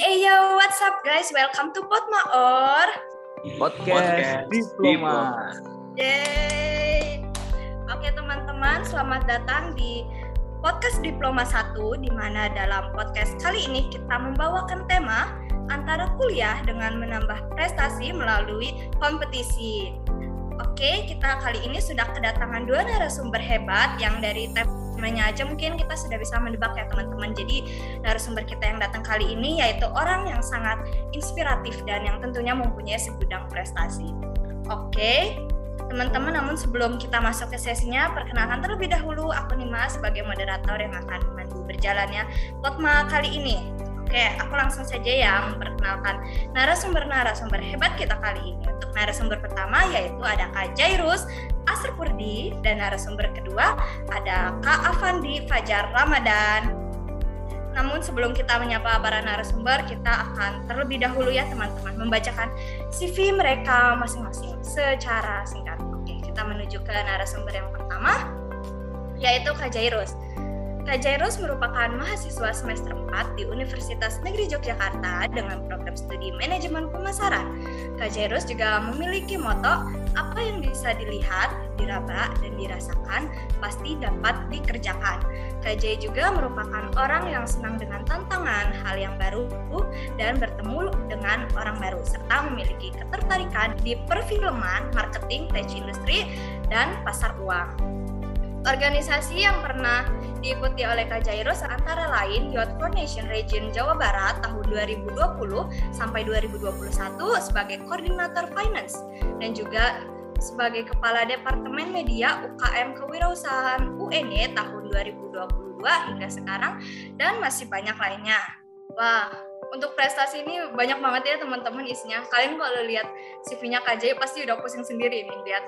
Hey yo, what's up guys? Welcome to Potma or Podcast, Diploma. Yay. Oke teman-teman, selamat datang di Podcast Diploma 1 di mana dalam podcast kali ini kita membawakan tema antara kuliah dengan menambah prestasi melalui kompetisi. Oke, kita kali ini sudah kedatangan dua narasumber hebat yang dari temanya aja mungkin kita sudah bisa mendebak ya teman-teman. Jadi narasumber kita yang datang kali ini yaitu orang yang sangat inspiratif dan yang tentunya mempunyai segudang prestasi. Oke, teman-teman namun sebelum kita masuk ke sesinya perkenalkan terlebih dahulu aku Nima sebagai moderator yang akan memandu berjalannya Potma kali ini. Oke, aku langsung saja ya memperkenalkan narasumber-narasumber hebat kita kali ini. Untuk narasumber pertama yaitu ada Kak Jairus, Asr Purdi, dan narasumber kedua ada Kak Avandi Fajar Ramadan. Namun sebelum kita menyapa para narasumber, kita akan terlebih dahulu ya teman-teman membacakan CV mereka masing-masing secara singkat. Oke, kita menuju ke narasumber yang pertama, yaitu Kak Jairus. Kak Jairus merupakan mahasiswa semester 4 di Universitas Negeri Yogyakarta dengan program studi manajemen pemasaran. Kak Jairus juga memiliki moto, apa yang bisa dilihat, diraba, dan dirasakan pasti dapat dikerjakan. Kak Jai juga merupakan orang yang senang dengan tantangan, hal yang baru, dan bertemu dengan orang baru, serta memiliki ketertarikan di perfilman, marketing, tech industry, dan pasar uang. Organisasi yang pernah diikuti oleh Kak Jairus antara lain Youth for Nation Region Jawa Barat tahun 2020 sampai 2021 sebagai koordinator finance dan juga sebagai kepala Departemen Media UKM Kewirausahaan UNY tahun 2022 hingga sekarang dan masih banyak lainnya. Wah, untuk prestasi ini banyak banget ya teman-teman isinya. Kalian kalau lihat CV-nya Jai pasti udah pusing sendiri nih lihat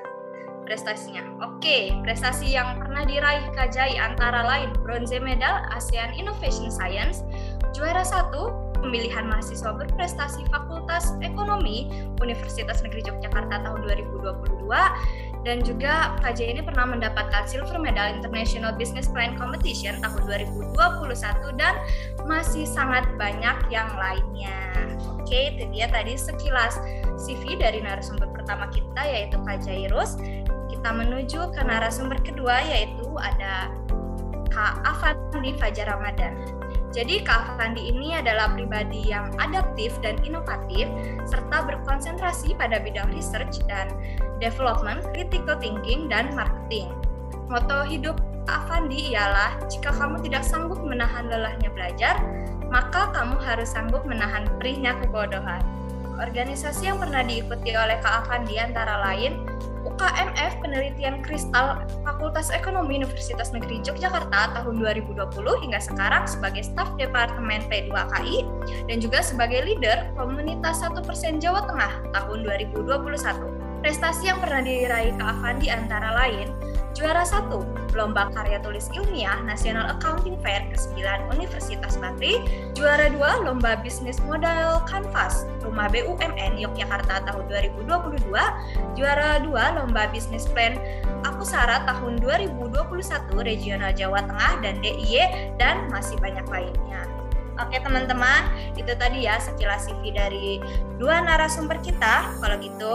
prestasinya. Oke, prestasi yang pernah diraih Kajai antara lain bronze medal ASEAN Innovation Science, juara satu pemilihan mahasiswa berprestasi Fakultas Ekonomi Universitas Negeri Yogyakarta tahun 2022 dan juga KJ ini pernah mendapatkan silver medal International Business Plan Competition tahun 2021 dan masih sangat banyak yang lainnya. Oke, itu dia tadi sekilas CV dari narasumber pertama kita yaitu Kak Jairus kita menuju ke narasumber kedua yaitu ada Kak Avandi Fajar Ramadan. Jadi Kak Avandi ini adalah pribadi yang adaptif dan inovatif serta berkonsentrasi pada bidang research dan development, critical thinking, dan marketing. Moto hidup Kak Avandi ialah jika kamu tidak sanggup menahan lelahnya belajar, maka kamu harus sanggup menahan perihnya kebodohan. Organisasi yang pernah diikuti oleh Kak Avandi antara lain UKMF Penelitian Kristal Fakultas Ekonomi Universitas Negeri Yogyakarta tahun 2020 hingga sekarang sebagai staf Departemen P2KI dan juga sebagai leader Komunitas 1% Jawa Tengah tahun 2021. Prestasi yang pernah diraih Kak Avandi antara lain Juara 1, Lomba Karya Tulis Ilmiah National Accounting Fair ke-9 Universitas Bakri. Juara 2, Lomba Bisnis Modal Canvas Rumah BUMN Yogyakarta tahun 2022. Juara 2, Lomba Bisnis Plan Aku Sara tahun 2021 Regional Jawa Tengah dan DIY dan masih banyak lainnya. Oke teman-teman, itu tadi ya sekilas CV dari dua narasumber kita. Kalau gitu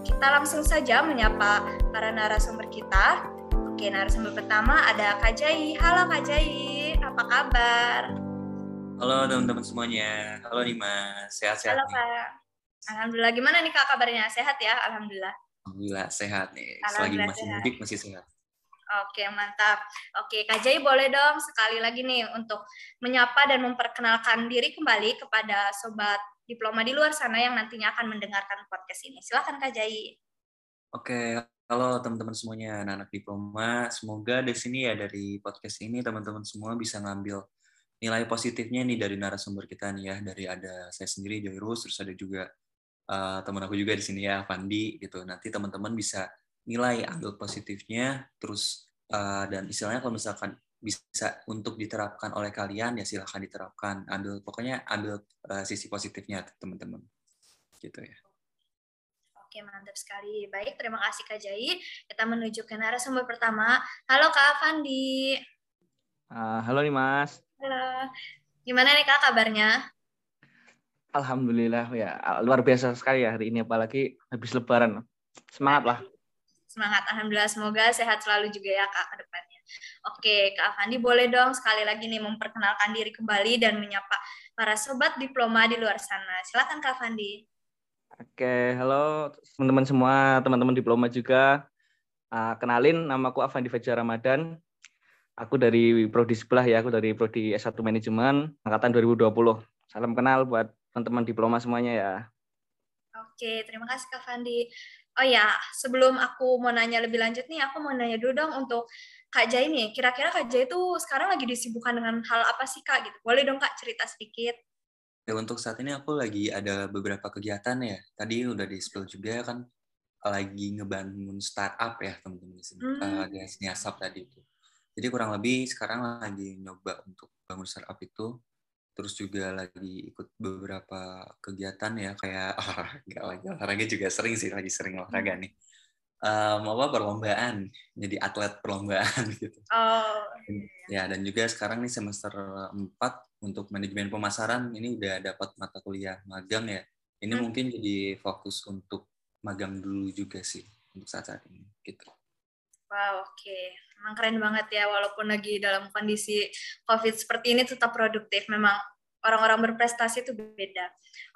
kita langsung saja menyapa para narasumber kita. Oke, narasumber pertama ada Kak Jai. Halo Kak Jai, apa kabar? Halo teman-teman semuanya. Halo Nima, sehat-sehat Halo Kak. Alhamdulillah, gimana nih Kak kabarnya? Sehat ya? Alhamdulillah. Alhamdulillah sehat nih. Selagi masih sehat. mudik masih sehat. Oke, mantap. Oke, Kak Jai boleh dong sekali lagi nih untuk menyapa dan memperkenalkan diri kembali kepada sobat diploma di luar sana yang nantinya akan mendengarkan podcast ini. Silakan Kak Jai. Oke, halo teman-teman semuanya, anak-anak diploma. Semoga di sini ya dari podcast ini teman-teman semua bisa ngambil nilai positifnya nih dari narasumber kita nih ya. Dari ada saya sendiri Jairus, terus ada juga uh, teman aku juga di sini ya, Fandi gitu. Nanti teman-teman bisa nilai ambil positifnya, terus uh, dan istilahnya kalau misalkan bisa untuk diterapkan oleh kalian ya silahkan diterapkan ambil pokoknya ambil uh, sisi positifnya teman-teman gitu ya Oke, mantap sekali. Baik, terima kasih Kak Jai. Kita menuju ke narasumber pertama. Halo Kak Avandi. Uh, halo nih Mas. Halo. Gimana nih Kak kabarnya? Alhamdulillah ya luar biasa sekali ya hari ini apalagi habis lebaran. Semangat lah. Semangat Alhamdulillah semoga sehat selalu juga ya Kak ke depannya. Oke Kak Afandi boleh dong sekali lagi nih memperkenalkan diri kembali dan menyapa para sobat diploma di luar sana. Silakan Kak Afandi. Oke, halo teman-teman semua, teman-teman diploma juga. Uh, kenalin, namaku Afandi Fajar Ramadan. Aku dari prodi sebelah ya, aku dari prodi S1 Manajemen angkatan 2020. Salam kenal buat teman-teman diploma semuanya ya. Oke, terima kasih Kak Fandi. Oh ya, sebelum aku mau nanya lebih lanjut nih, aku mau nanya dulu dong untuk Kak Jai nih. Kira-kira Kak Jai itu sekarang lagi disibukkan dengan hal apa sih Kak? Gitu. Boleh dong Kak cerita sedikit. Ya, untuk saat ini aku lagi ada beberapa kegiatan ya. Tadi udah di spill juga kan lagi ngebangun startup ya teman-teman di sini. Hmm. Uh, di Asap tadi itu. Jadi kurang lebih sekarang lagi nyoba untuk bangun startup itu terus juga lagi ikut beberapa kegiatan ya kayak olahraga lagi olahraga juga sering sih lagi sering olahraga nih um, apa perlombaan jadi atlet perlombaan gitu oh. ya dan juga sekarang nih semester 4 untuk manajemen pemasaran ini udah dapat mata kuliah magang ya ini hmm. mungkin jadi fokus untuk magang dulu juga sih untuk saat saat ini gitu wow oke okay Emang keren banget ya, walaupun lagi dalam kondisi COVID seperti ini tetap produktif. Memang orang-orang berprestasi itu beda.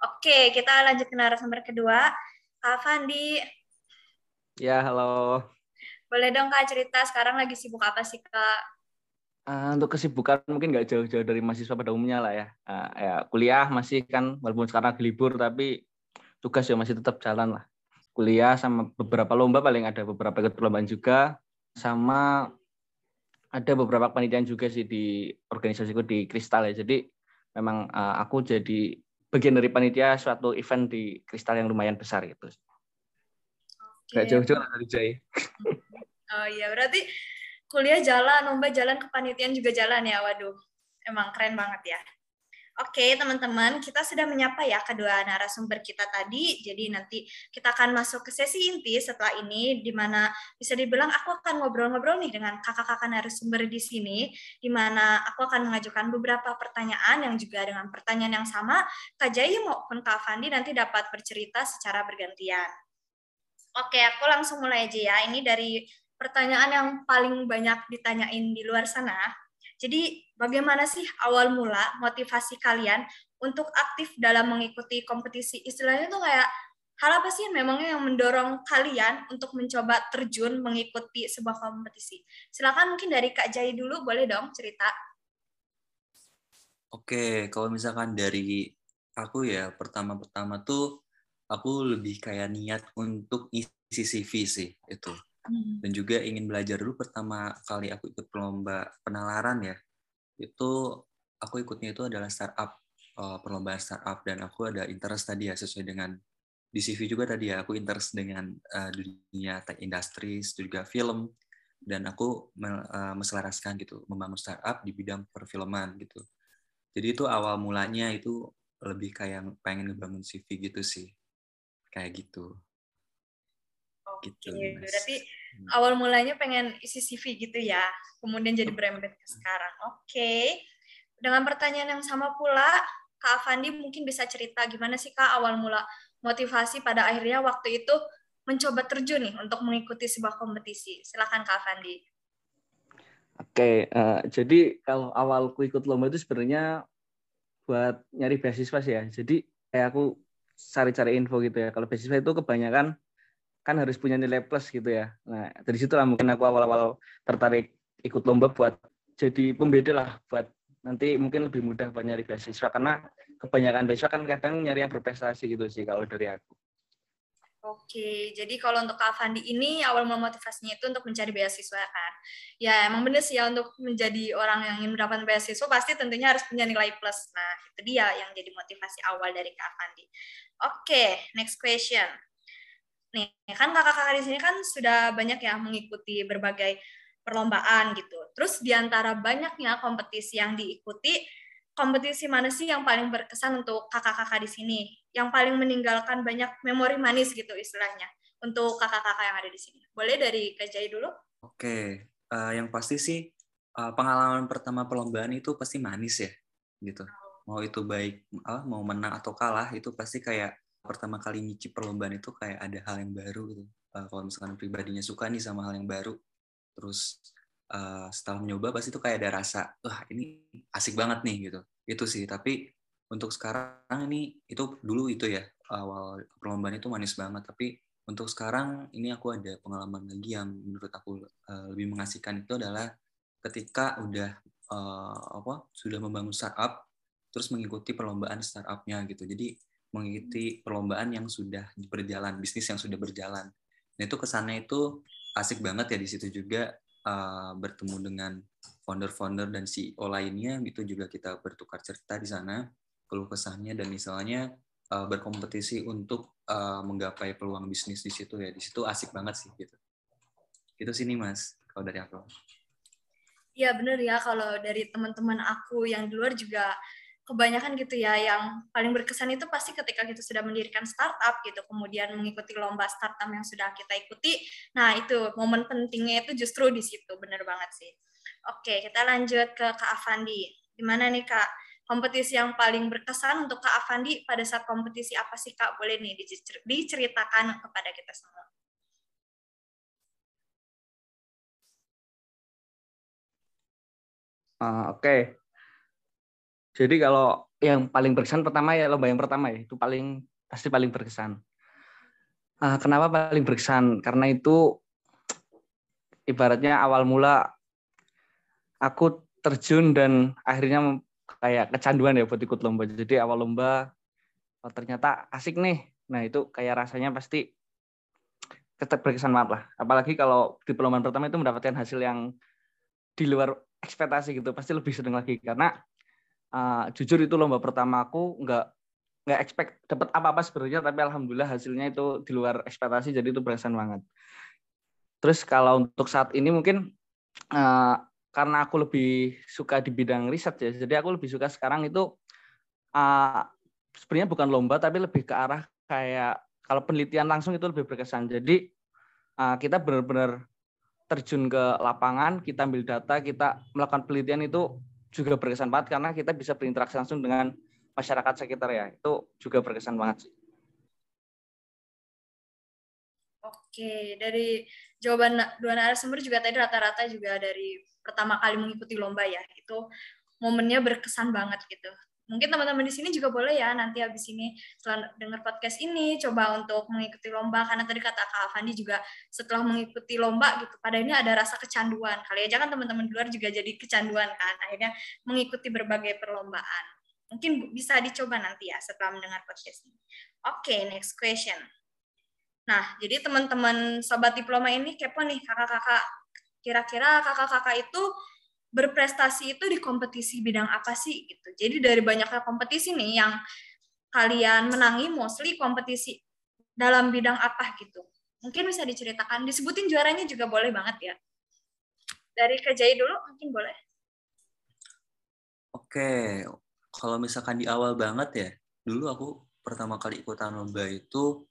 Oke, kita lanjut ke narasumber kedua. Kak Fandi. Ya, halo. Boleh dong Kak cerita sekarang lagi sibuk apa sih Kak? Uh, untuk kesibukan mungkin nggak jauh-jauh dari mahasiswa pada umumnya lah ya. Uh, ya kuliah masih kan walaupun sekarang lagi libur tapi tugas ya masih tetap jalan lah. Kuliah sama beberapa lomba paling ada beberapa ikut perlombaan juga sama ada beberapa penelitian juga sih di organisasiku di Kristal ya. Jadi memang uh, aku jadi bagian dari panitia suatu event di Kristal yang lumayan besar gitu. Okay. Gak jauh-jauh dari Jai. Oh iya, berarti kuliah jalan, lomba jalan, kepanitiaan juga jalan ya. Waduh, emang keren banget ya. Oke, teman-teman, kita sudah menyapa ya kedua narasumber kita tadi. Jadi nanti kita akan masuk ke sesi inti setelah ini, di mana bisa dibilang aku akan ngobrol-ngobrol nih dengan kakak-kakak narasumber di sini, di mana aku akan mengajukan beberapa pertanyaan yang juga dengan pertanyaan yang sama, Kak Jaya maupun Kak Fandi nanti dapat bercerita secara bergantian. Oke, aku langsung mulai aja ya. Ini dari pertanyaan yang paling banyak ditanyain di luar sana jadi bagaimana sih awal mula motivasi kalian untuk aktif dalam mengikuti kompetisi? Istilahnya tuh kayak hal apa sih memangnya yang mendorong kalian untuk mencoba terjun mengikuti sebuah kompetisi? Silakan mungkin dari Kak Jai dulu, boleh dong cerita. Oke, kalau misalkan dari aku ya, pertama-pertama tuh aku lebih kayak niat untuk isi CV sih itu. Hmm. dan juga ingin belajar dulu pertama kali aku ikut lomba penalaran ya itu aku ikutnya itu adalah startup uh, perlombaan startup dan aku ada interest tadi ya sesuai dengan di CV juga tadi ya aku interest dengan uh, dunia tech industry juga film dan aku uh, meselaraskan gitu membangun startup di bidang perfilman gitu jadi itu awal mulanya itu lebih kayak pengen ngebangun CV gitu sih kayak gitu gitu. Iya, berarti hmm. awal mulanya pengen isi CV gitu ya, kemudian jadi berembet ke sekarang. Oke. Okay. Dengan pertanyaan yang sama pula, Kak Avandi mungkin bisa cerita gimana sih Kak awal mula motivasi pada akhirnya waktu itu mencoba terjun nih untuk mengikuti sebuah kompetisi. Silakan Kak Avandi. Oke, uh, jadi kalau awalku ikut lomba itu sebenarnya buat nyari beasiswa sih ya. Jadi kayak aku cari-cari info gitu ya. Kalau beasiswa itu kebanyakan kan harus punya nilai plus gitu ya. Nah, dari situ lah mungkin aku awal-awal tertarik ikut lomba buat jadi pembeda lah buat nanti mungkin lebih mudah buat nyari beasiswa karena kebanyakan beasiswa kan kadang nyari yang berprestasi gitu sih kalau dari aku. Oke, jadi kalau untuk Kak Fandi ini awal memotivasinya itu untuk mencari beasiswa kan? Ya emang bener sih ya untuk menjadi orang yang ingin mendapatkan beasiswa pasti tentunya harus punya nilai plus. Nah itu dia yang jadi motivasi awal dari Kak Fandi. Oke, next question. Nih, kan kakak-kakak di sini kan sudah banyak ya mengikuti berbagai perlombaan gitu. Terus di antara banyaknya kompetisi yang diikuti, kompetisi mana sih yang paling berkesan untuk kakak-kakak di sini? Yang paling meninggalkan banyak memori manis gitu istilahnya untuk kakak-kakak yang ada di sini. Boleh dari Kajai dulu? Oke, uh, yang pasti sih uh, pengalaman pertama perlombaan itu pasti manis ya, gitu. mau itu baik mau menang atau kalah itu pasti kayak pertama kali nyicip perlombaan itu kayak ada hal yang baru gitu. Uh, kalau misalkan pribadinya suka nih sama hal yang baru, terus uh, setelah mencoba pasti itu kayak ada rasa, wah ini asik banget nih gitu. Itu sih. Tapi untuk sekarang ini itu dulu itu ya awal perlombaan itu manis banget. Tapi untuk sekarang ini aku ada pengalaman lagi yang menurut aku uh, lebih mengasihkan itu adalah ketika udah uh, apa sudah membangun startup terus mengikuti perlombaan startupnya gitu. Jadi mengikuti perlombaan yang sudah berjalan, bisnis yang sudah berjalan. Nah itu kesannya itu asik banget ya di situ juga uh, bertemu dengan founder-founder dan CEO lainnya gitu juga kita bertukar cerita di sana keluh kesahnya dan misalnya uh, berkompetisi untuk uh, menggapai peluang bisnis di situ ya di situ asik banget sih gitu. Itu sini mas kalau dari aku. Iya bener ya kalau dari teman-teman aku yang di luar juga kebanyakan gitu ya yang paling berkesan itu pasti ketika kita sudah mendirikan startup gitu kemudian mengikuti lomba startup yang sudah kita ikuti. Nah itu momen pentingnya itu justru di situ bener banget sih. Oke kita lanjut ke Kak Avandi gimana nih Kak? Kompetisi yang paling berkesan untuk Kak Avandi pada saat kompetisi apa sih Kak? Boleh nih diceritakan kepada kita semua. Uh, Oke, okay. Jadi kalau yang paling berkesan pertama ya lomba yang pertama ya itu paling pasti paling berkesan. Uh, kenapa paling berkesan? Karena itu ibaratnya awal mula aku terjun dan akhirnya kayak kecanduan ya buat ikut lomba. Jadi awal lomba oh, ternyata asik nih. Nah itu kayak rasanya pasti tetap berkesan banget lah. Apalagi kalau di perlombaan pertama itu mendapatkan hasil yang di luar ekspektasi gitu, pasti lebih seneng lagi karena uh, jujur itu lomba pertama aku nggak nggak expect dapat apa-apa sebenarnya tapi alhamdulillah hasilnya itu di luar ekspektasi jadi itu berkesan banget. Terus kalau untuk saat ini mungkin uh, karena aku lebih suka di bidang riset ya, jadi aku lebih suka sekarang itu uh, sebenarnya bukan lomba tapi lebih ke arah kayak kalau penelitian langsung itu lebih berkesan. Jadi uh, kita benar-benar terjun ke lapangan, kita ambil data, kita melakukan penelitian itu juga berkesan banget karena kita bisa berinteraksi langsung dengan masyarakat sekitar ya. Itu juga berkesan banget sih. Oke, dari jawaban dua narasumber juga tadi rata-rata juga dari pertama kali mengikuti lomba ya. Itu momennya berkesan banget gitu mungkin teman-teman di sini juga boleh ya nanti habis ini setelah dengar podcast ini coba untuk mengikuti lomba. Karena tadi kata Kak Avandi juga setelah mengikuti lomba gitu pada ini ada rasa kecanduan kali aja kan teman-teman luar juga jadi kecanduan kan akhirnya mengikuti berbagai perlombaan. Mungkin bisa dicoba nanti ya setelah mendengar podcast ini. Oke okay, next question. Nah jadi teman-teman sobat diploma ini kepo nih kakak-kakak. Kira-kira kakak-kakak itu berprestasi itu di kompetisi bidang apa sih gitu. Jadi dari banyaknya kompetisi nih yang kalian menangi mostly kompetisi dalam bidang apa gitu. Mungkin bisa diceritakan, disebutin juaranya juga boleh banget ya. Dari Kejai dulu mungkin boleh. Oke, kalau misalkan di awal banget ya, dulu aku pertama kali ikutan lomba itu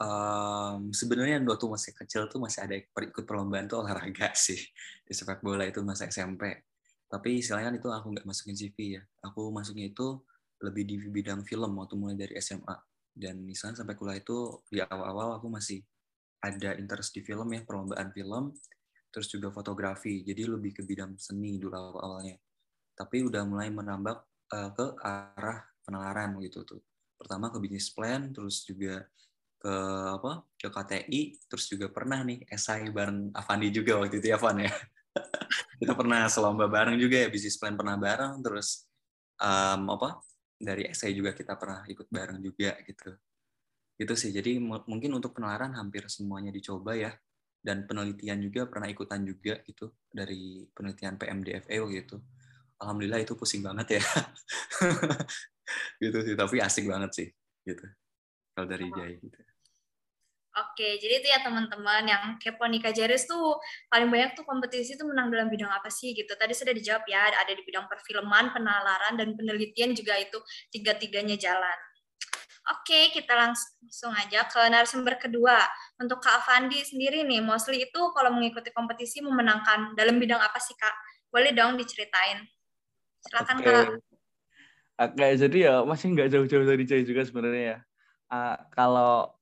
um, sebenarnya waktu masih kecil tuh masih ada ikut perlombaan tuh olahraga sih di sepak bola itu masa SMP tapi istilahnya itu aku nggak masukin CV ya. Aku masuknya itu lebih di bidang film waktu mulai dari SMA dan misalnya sampai kuliah itu di awal-awal aku masih ada interest di film ya perlombaan film terus juga fotografi. Jadi lebih ke bidang seni dulu awal-awalnya. Tapi udah mulai menambah uh, ke arah penalaran gitu tuh. Pertama ke bisnis plan terus juga ke apa ke KTI terus juga pernah nih esai bareng Avandi juga waktu itu ya Van ya. Kita pernah selomba bareng juga ya bisnis plan pernah bareng terus um, apa dari esai juga kita pernah ikut bareng juga gitu. Itu sih jadi mungkin untuk penalaran hampir semuanya dicoba ya. Dan penelitian juga pernah ikutan juga gitu dari penelitian PMDFE gitu alhamdulillah itu pusing banget ya. Gitu sih tapi asik banget sih gitu. Kalau dari Jai gitu. Oke, jadi itu ya teman-teman yang kepo Nika Jaris tuh paling banyak tuh kompetisi tuh menang dalam bidang apa sih gitu. Tadi sudah dijawab ya, ada di bidang perfilman, penalaran, dan penelitian juga itu tiga-tiganya jalan. Oke, kita langsung aja ke narasumber kedua. Untuk Kak Avandi sendiri nih, mostly itu kalau mengikuti kompetisi memenangkan dalam bidang apa sih Kak? Boleh dong diceritain. Silakan Kak. Oke, jadi ya masih nggak jauh-jauh dari Jai juga sebenarnya ya. Uh, kalau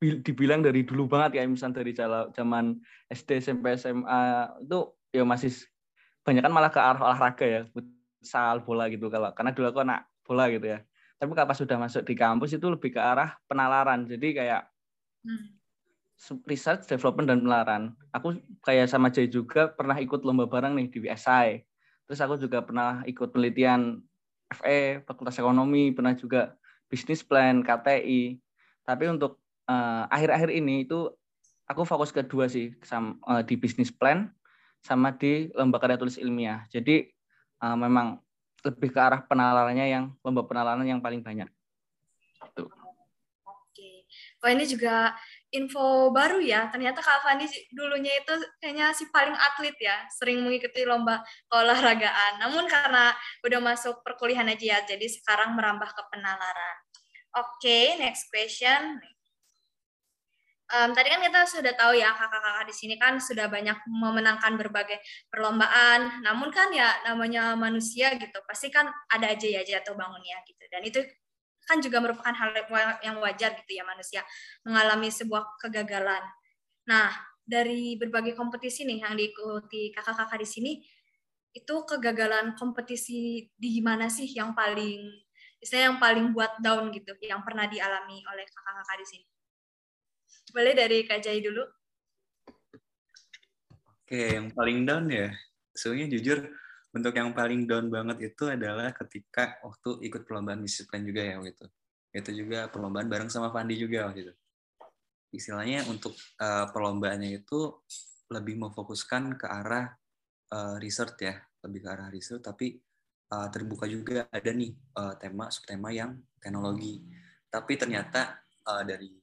dibilang dari dulu banget ya, misalnya dari zaman SD, SMP, SMA itu ya masih banyak kan malah ke arah olahraga ya, futsal, bola gitu kalau karena dulu aku anak bola gitu ya. Tapi kalau pas sudah masuk di kampus itu lebih ke arah penalaran. Jadi kayak hmm. research, development dan penalaran. Aku kayak sama Jay juga pernah ikut lomba bareng nih di WSI. Terus aku juga pernah ikut penelitian FE, Fakultas Ekonomi, pernah juga bisnis plan, KTI. Tapi untuk eh, akhir-akhir uh, ini itu aku fokus kedua sih sama, uh, di bisnis plan sama di lomba karya tulis ilmiah. Jadi uh, memang lebih ke arah penalarannya yang lomba penalaran yang paling banyak. Itu. Oke. Wah ini juga info baru ya. Ternyata Kak Fandi dulunya itu kayaknya si paling atlet ya, sering mengikuti lomba keolahragaan. Namun karena udah masuk perkuliahan aja ya, jadi sekarang merambah ke penalaran. Oke, okay, next question. Um, tadi kan kita sudah tahu ya kakak-kakak di sini kan sudah banyak memenangkan berbagai perlombaan. Namun kan ya namanya manusia gitu, pasti kan ada aja ya jatuh bangunnya gitu. Dan itu kan juga merupakan hal yang wajar gitu ya manusia mengalami sebuah kegagalan. Nah, dari berbagai kompetisi nih yang diikuti kakak-kakak di sini, itu kegagalan kompetisi di mana sih yang paling, misalnya yang paling buat down gitu, yang pernah dialami oleh kakak-kakak di sini? Boleh dari Kak Jai dulu. Oke, yang paling down ya. Soalnya jujur, bentuk yang paling down banget itu adalah ketika waktu ikut perlombaan bisnis plan juga ya gitu. Itu juga perlombaan bareng sama Fandi juga waktu itu. Istilahnya untuk uh, perlombaannya itu lebih memfokuskan ke arah uh, research ya, lebih ke arah research tapi uh, terbuka juga ada nih uh, tema subtema yang teknologi. Tapi ternyata uh, dari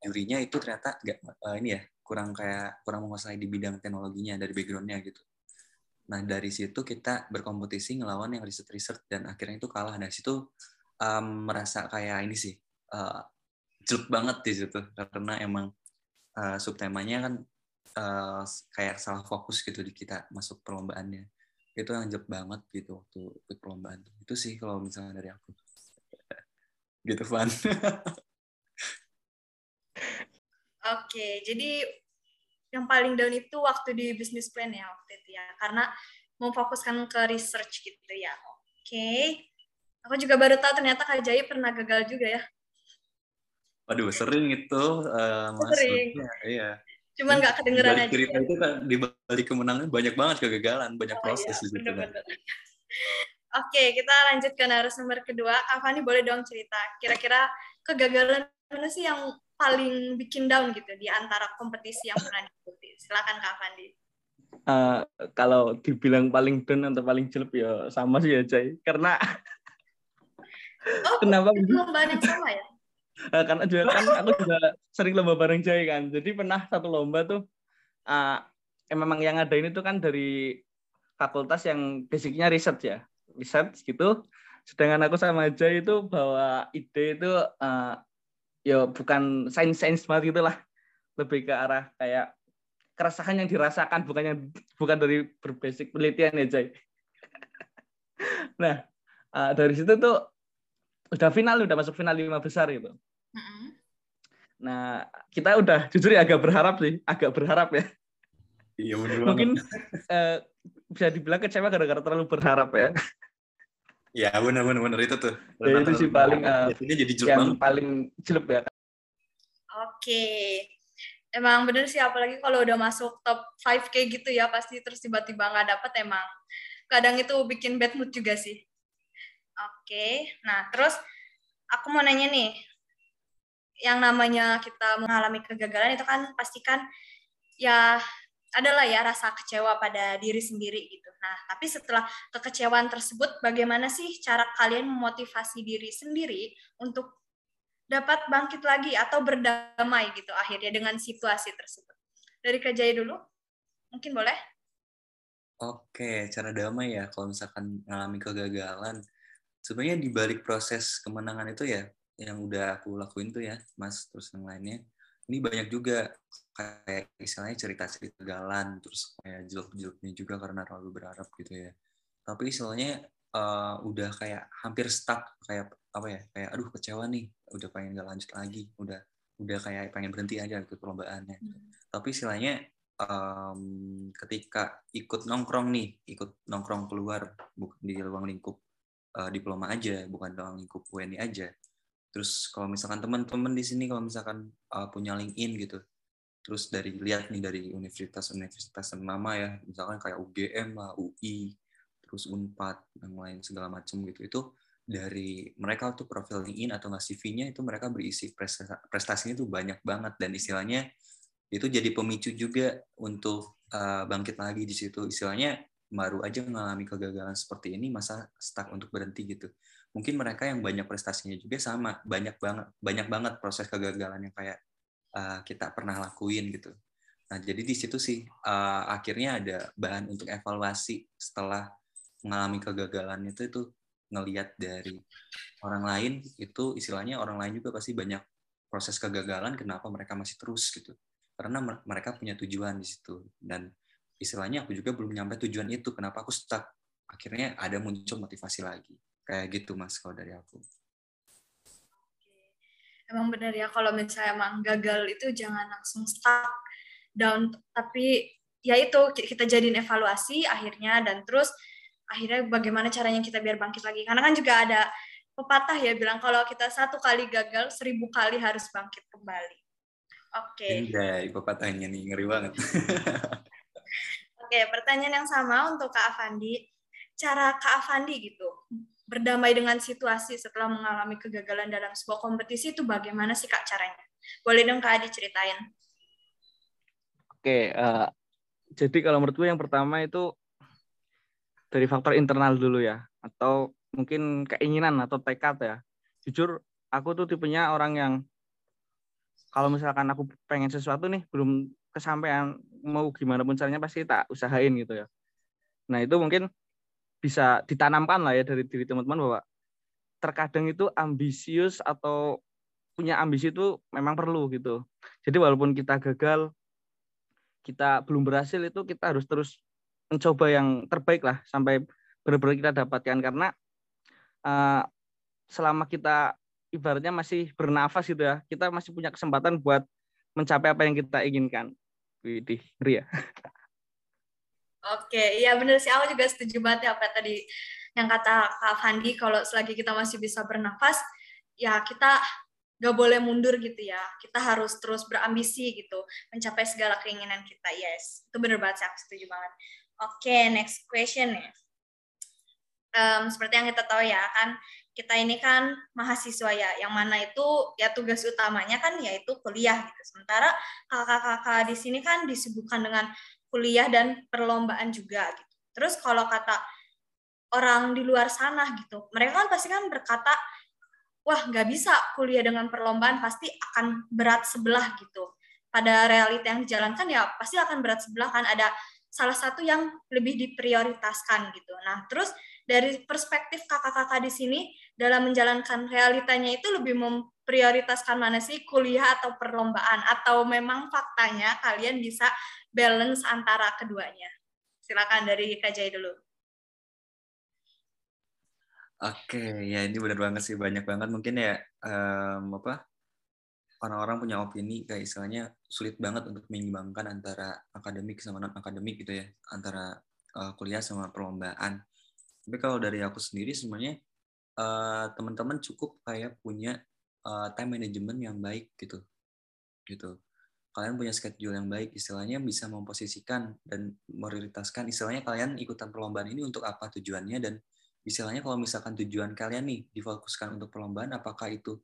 jurinya itu ternyata nggak uh, ini ya kurang kayak kurang menguasai di bidang teknologinya dari backgroundnya gitu Nah dari situ kita berkompetisi ngelawan yang riset-riset dan akhirnya itu kalah. Dari situ um, merasa kayak ini sih uh, jelek banget di situ karena emang uh, subtemanya kan uh, kayak salah fokus gitu di kita masuk perlombaannya. Itu yang jelek banget gitu waktu ikut perlombaan. Itu sih kalau misalnya dari aku. gitu Van. Oke, jadi yang paling down itu waktu di business plan ya waktu itu ya karena memfokuskan ke research gitu ya oke okay. aku juga baru tahu ternyata Kak Jai pernah gagal juga ya Waduh, sering itu, uh, Mas. Sering. Ya, iya. Cuman nggak kedengeran aja. cerita itu kan di balik kemenangan banyak banget kegagalan, banyak oh, proses iya, gitu kan. Oke, kita lanjut ke narasumber kedua. Kak Fani boleh dong cerita. Kira-kira kegagalan mana sih yang paling bikin down gitu di antara kompetisi yang pernah diikuti? Silakan Kak Fandi. Uh, kalau dibilang paling down atau paling jelek ya sama sih ya Jai. Karena oh, kenapa lomba yang sama ya? Uh, karena juga kan aku juga sering lomba bareng Jai kan. Jadi pernah satu lomba tuh uh, eh, memang yang ada ini tuh kan dari fakultas yang basicnya riset ya. Riset gitu. Sedangkan aku sama Jai itu bawa ide itu uh, ya bukan sains-sains banget gitulah lebih ke arah kayak keresahan yang dirasakan bukan yang bukan dari berbasic penelitian ya Jay. nah uh, dari situ tuh udah final udah masuk final lima besar gitu. Mm-hmm. Nah kita udah jujur ya agak berharap sih agak berharap ya. Iya Mungkin uh, bisa dibilang kecewa gara-gara terlalu berharap ya. Ya benar benar benar itu tuh. Ya, itu sih paling uh, jadi yang banget. paling jelek ya. Oke. Emang bener sih apalagi kalau udah masuk top 5 kayak gitu ya pasti terus tiba-tiba nggak dapet emang kadang itu bikin bad mood juga sih. Oke. Nah, terus aku mau nanya nih. Yang namanya kita mengalami kegagalan itu kan pastikan ya adalah ya rasa kecewa pada diri sendiri gitu. Nah, tapi setelah kekecewaan tersebut, bagaimana sih cara kalian memotivasi diri sendiri untuk dapat bangkit lagi atau berdamai gitu akhirnya dengan situasi tersebut? Dari Kak Jaya dulu, mungkin boleh? Oke, cara damai ya kalau misalkan mengalami kegagalan. Sebenarnya di balik proses kemenangan itu ya, yang udah aku lakuin tuh ya, Mas, terus yang lainnya, ini banyak juga kayak misalnya cerita-cerita galan terus kayak jelek-jeleknya juga karena terlalu berharap gitu ya tapi istilahnya uh, udah kayak hampir stuck kayak apa ya kayak aduh kecewa nih udah pengen gak lanjut lagi udah udah kayak pengen berhenti aja ikut perlombaannya hmm. tapi istilahnya um, ketika ikut nongkrong nih ikut nongkrong keluar bukan di ruang lingkup uh, diploma aja bukan ruang lingkup WNI aja terus kalau misalkan teman-teman di sini kalau misalkan uh, punya LinkedIn gitu terus dari lihat nih dari universitas-universitas nama ya misalkan kayak UGM lah UI terus Unpad yang lain segala macam gitu itu dari mereka tuh profil LinkedIn atau nggak CV-nya itu mereka berisi prestasinya tuh banyak banget. Dan istilahnya itu jadi pemicu juga untuk uh, bangkit lagi di situ. Istilahnya baru aja mengalami kegagalan seperti ini masa stuck untuk berhenti gitu mungkin mereka yang banyak prestasinya juga sama banyak banget banyak banget proses kegagalan yang kayak uh, kita pernah lakuin gitu. Nah jadi di situ sih uh, akhirnya ada bahan untuk evaluasi setelah mengalami kegagalan itu itu ngelihat dari orang lain itu istilahnya orang lain juga pasti banyak proses kegagalan kenapa mereka masih terus gitu. Karena mereka punya tujuan di situ. Dan istilahnya aku juga belum nyampe tujuan itu kenapa aku stuck? Akhirnya ada muncul motivasi lagi kayak gitu mas kalau dari aku. Emang benar ya kalau misalnya emang gagal itu jangan langsung stuck down tapi ya itu kita jadiin evaluasi akhirnya dan terus akhirnya bagaimana caranya kita biar bangkit lagi. Karena kan juga ada pepatah ya bilang kalau kita satu kali gagal seribu kali harus bangkit kembali. Oke. Okay. iya pepatahnya nih ngeri banget. Oke okay, pertanyaan yang sama untuk kak Avandi cara kak Avandi gitu berdamai dengan situasi setelah mengalami kegagalan dalam sebuah kompetisi itu bagaimana sih kak caranya? Boleh dong kak Adi ceritain. Oke uh, jadi kalau menurut gue yang pertama itu dari faktor internal dulu ya atau mungkin keinginan atau tekad ya. Jujur aku tuh tipenya orang yang kalau misalkan aku pengen sesuatu nih belum kesampaian mau gimana pun caranya pasti tak usahain gitu ya. Nah itu mungkin bisa ditanamkan lah ya dari diri teman-teman bahwa terkadang itu ambisius atau punya ambisi itu memang perlu gitu. Jadi walaupun kita gagal kita belum berhasil itu kita harus terus mencoba yang terbaik lah sampai benar-benar kita dapatkan. Karena uh, selama kita ibaratnya masih bernafas gitu ya kita masih punya kesempatan buat mencapai apa yang kita inginkan. Widih, ngeri ya. Oke, iya benar sih. Aku juga setuju banget ya apa tadi yang kata Kak Fandi, kalau selagi kita masih bisa bernafas, ya kita nggak boleh mundur gitu ya. Kita harus terus berambisi gitu, mencapai segala keinginan kita. Yes, itu benar banget sih, aku setuju banget. Oke, next question ya. Um, seperti yang kita tahu ya kan, kita ini kan mahasiswa ya, yang mana itu ya tugas utamanya kan yaitu kuliah gitu. Sementara kakak-kakak di sini kan disibukkan dengan kuliah dan perlombaan juga gitu. Terus kalau kata orang di luar sana gitu, mereka kan pasti kan berkata, wah nggak bisa kuliah dengan perlombaan, pasti akan berat sebelah gitu. Pada realita yang dijalankan ya pasti akan berat sebelah kan ada salah satu yang lebih diprioritaskan gitu. Nah, terus dari perspektif kakak-kakak di sini dalam menjalankan realitanya itu lebih memprioritaskan mana sih kuliah atau perlombaan atau memang faktanya kalian bisa balance antara keduanya. Silakan dari Kak Jai dulu. Oke, ya ini benar banget sih banyak banget mungkin ya um, apa orang-orang punya opini kayak istilahnya sulit banget untuk menyeimbangkan antara akademik sama non akademik gitu ya antara uh, kuliah sama perlombaan tapi kalau dari aku sendiri sebenarnya uh, teman-teman cukup kayak punya uh, time management yang baik gitu gitu kalian punya schedule yang baik istilahnya bisa memposisikan dan prioritaskan istilahnya kalian ikutan perlombaan ini untuk apa tujuannya? Dan istilahnya kalau misalkan tujuan kalian nih difokuskan untuk perlombaan apakah itu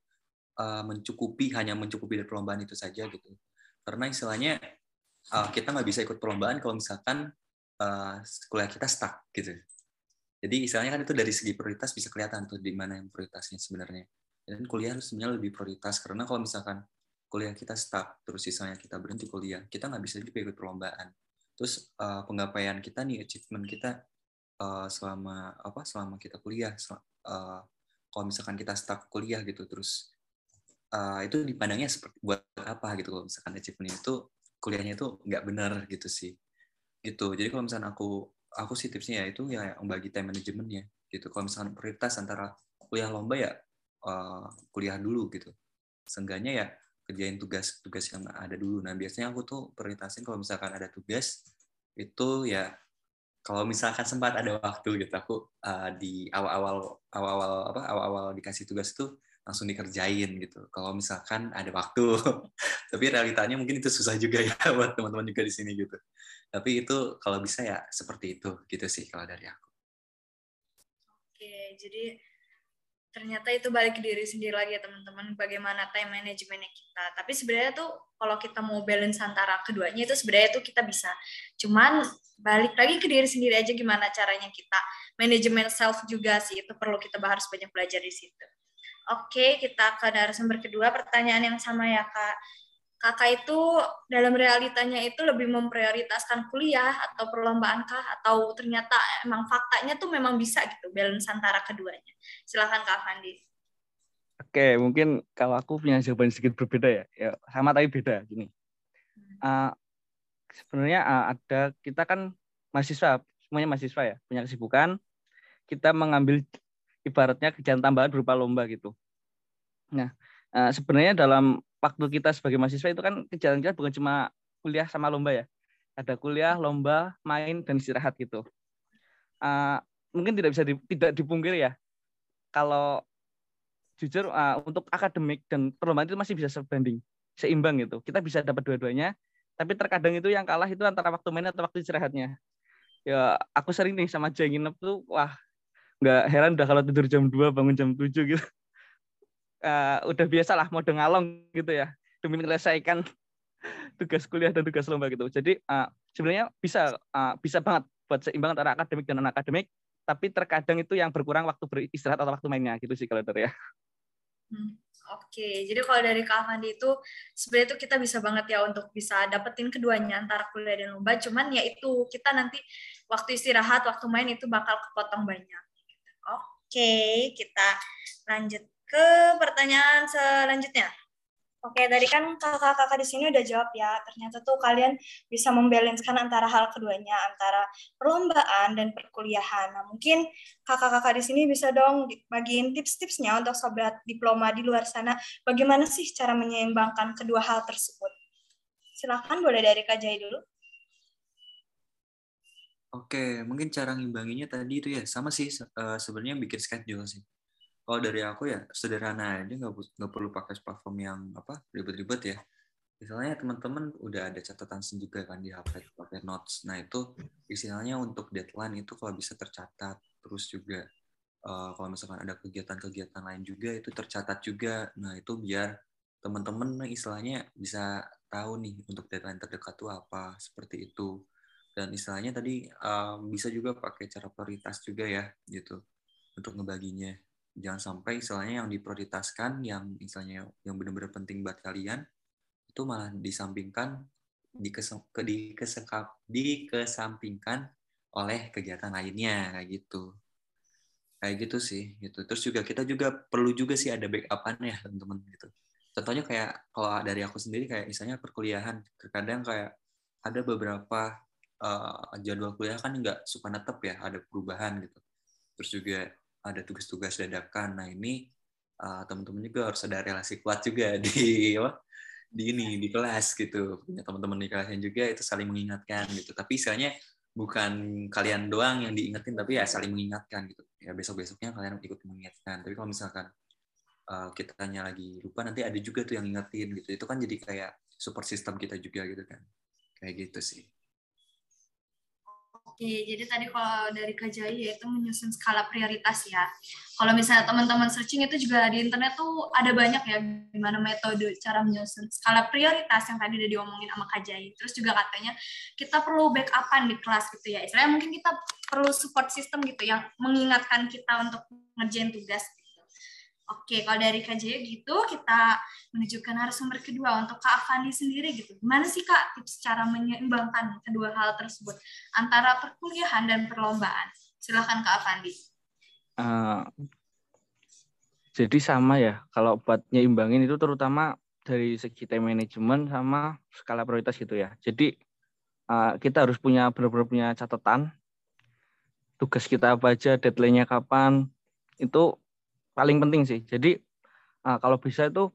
uh, mencukupi hanya mencukupi dari perlombaan itu saja gitu? Karena istilahnya uh, kita nggak bisa ikut perlombaan kalau misalkan uh, kuliah kita stuck gitu. Jadi istilahnya kan itu dari segi prioritas bisa kelihatan tuh di mana yang prioritasnya sebenarnya. Dan kuliah harus sebenarnya lebih prioritas karena kalau misalkan kuliah kita stuck terus sisanya kita berhenti kuliah kita nggak bisa juga ikut perlombaan. Terus uh, penggapaian kita nih achievement kita uh, selama apa selama kita kuliah uh, kalau misalkan kita stuck kuliah gitu terus uh, itu dipandangnya seperti buat apa gitu kalau misalkan achievement itu kuliahnya itu nggak benar gitu sih. Gitu. Jadi kalau misalkan aku aku sih tipsnya ya itu ya membagi time managementnya gitu. Kalau misalkan prioritas antara kuliah lomba ya uh, kuliah dulu gitu. Seenggaknya ya kerjain tugas-tugas yang ada dulu nah biasanya aku tuh prioritasin kalau misalkan ada tugas itu ya kalau misalkan sempat ada waktu gitu aku uh, di awal-awal awal-awal apa awal-awal dikasih tugas tuh langsung dikerjain gitu. Kalau misalkan ada waktu, tapi realitanya mungkin itu susah juga ya buat teman-teman juga di sini gitu. Tapi itu kalau bisa ya seperti itu gitu sih kalau dari aku. Oke, jadi ternyata itu balik ke diri sendiri lagi ya teman-teman bagaimana time managementnya kita. Tapi sebenarnya tuh kalau kita mau balance antara keduanya itu sebenarnya tuh kita bisa. Cuman balik lagi ke diri sendiri aja gimana caranya kita manajemen self juga sih itu perlu kita harus banyak belajar di situ. Oke kita ke narasumber kedua pertanyaan yang sama ya kak kakak itu dalam realitanya itu lebih memprioritaskan kuliah atau perlombaan kah? Atau ternyata emang faktanya tuh memang bisa gitu balance antara keduanya? Silahkan kak Fandi. Oke mungkin kalau aku punya jawaban sedikit berbeda ya. Ya sama tapi beda gini. Uh, sebenarnya uh, ada kita kan mahasiswa semuanya mahasiswa ya punya kesibukan. Kita mengambil ibaratnya kerjaan tambahan berupa lomba gitu. Nah uh, sebenarnya dalam waktu kita sebagai mahasiswa itu kan kegiatan kita bukan cuma kuliah sama lomba ya. Ada kuliah, lomba, main dan istirahat gitu. Uh, mungkin tidak bisa di, tidak dipungkiri ya. Kalau jujur uh, untuk akademik dan perlombaan itu masih bisa sebanding, seimbang gitu. Kita bisa dapat dua-duanya, tapi terkadang itu yang kalah itu antara waktu main atau waktu istirahatnya. Ya, aku sering nih sama Jeng nginep tuh, wah, nggak heran udah kalau tidur jam 2 bangun jam 7 gitu uh, udah biasa lah mode ngalong gitu ya demi menyelesaikan tugas kuliah dan tugas lomba gitu. Jadi uh, sebenarnya bisa uh, bisa banget buat seimbang antara akademik dan non akademik, tapi terkadang itu yang berkurang waktu beristirahat atau waktu mainnya gitu sih kalau dari ya. Hmm, Oke, okay. jadi kalau dari Kak Fandi itu sebenarnya itu kita bisa banget ya untuk bisa dapetin keduanya antara kuliah dan lomba. Cuman ya itu kita nanti waktu istirahat, waktu main itu bakal kepotong banyak. Oke, okay, kita lanjut ke pertanyaan selanjutnya. Oke, tadi kan kakak-kakak di sini udah jawab ya. Ternyata tuh kalian bisa membalanskan antara hal keduanya, antara perlombaan dan perkuliahan. Nah, mungkin kakak-kakak di sini bisa dong bagiin tips-tipsnya untuk sobat diploma di luar sana. Bagaimana sih cara menyeimbangkan kedua hal tersebut? Silahkan, boleh dari Kak Jai dulu. Oke, mungkin cara ngimbanginya tadi itu ya sama sih uh, sebenarnya bikin schedule sih kalau dari aku ya sederhana aja nggak perlu pakai platform yang apa ribet-ribet ya. Misalnya teman-teman udah ada catatan juga kan di HP pakai notes. Nah itu istilahnya untuk deadline itu kalau bisa tercatat. Terus juga uh, kalau misalkan ada kegiatan-kegiatan lain juga itu tercatat juga. Nah itu biar teman-teman istilahnya bisa tahu nih untuk deadline terdekat tuh apa seperti itu. Dan istilahnya tadi um, bisa juga pakai cara prioritas juga ya gitu untuk ngebaginya jangan sampai istilahnya yang diprioritaskan yang misalnya yang benar-benar penting buat kalian itu malah disampingkan dikesem, dikesekap, dikesampingkan oleh kegiatan lainnya kayak gitu. Kayak gitu sih gitu. Terus juga kita juga perlu juga sih ada backupan ya teman-teman gitu. Contohnya kayak kalau dari aku sendiri kayak misalnya perkuliahan terkadang kayak ada beberapa uh, jadwal kuliah kan nggak suka netep ya ada perubahan gitu. Terus juga ada tugas-tugas dadakan. Nah ini uh, teman-teman juga harus ada relasi kuat juga di apa di ini di kelas gitu. Punya teman-teman di kelasnya juga itu saling mengingatkan gitu. Tapi istilahnya bukan kalian doang yang diingetin, tapi ya saling mengingatkan gitu. Ya besok-besoknya kalian ikut mengingatkan. Tapi kalau misalkan uh, kita tanya lagi lupa, nanti ada juga tuh yang ingetin gitu. Itu kan jadi kayak support system kita juga gitu kan. Kayak gitu sih. Oke, jadi tadi kalau dari KJI yaitu menyusun skala prioritas ya. Kalau misalnya teman-teman searching itu juga di internet tuh ada banyak ya gimana metode cara menyusun skala prioritas yang tadi udah diomongin sama KJI. Terus juga katanya kita perlu backupan di kelas gitu ya. Istilahnya mungkin kita perlu support system gitu yang mengingatkan kita untuk ngerjain tugas Oke, kalau dari KJ gitu, kita menuju ke narasumber kedua untuk Kak Avandi sendiri gitu. Gimana sih Kak tips cara menyeimbangkan kedua hal tersebut antara perkuliahan dan perlombaan? Silakan Kak Avandi. Uh, jadi sama ya, kalau buat nyeimbangin itu terutama dari segi time management sama skala prioritas gitu ya. Jadi uh, kita harus punya benar-benar punya catatan tugas kita apa aja, deadline-nya kapan, itu paling penting sih. Jadi uh, kalau bisa itu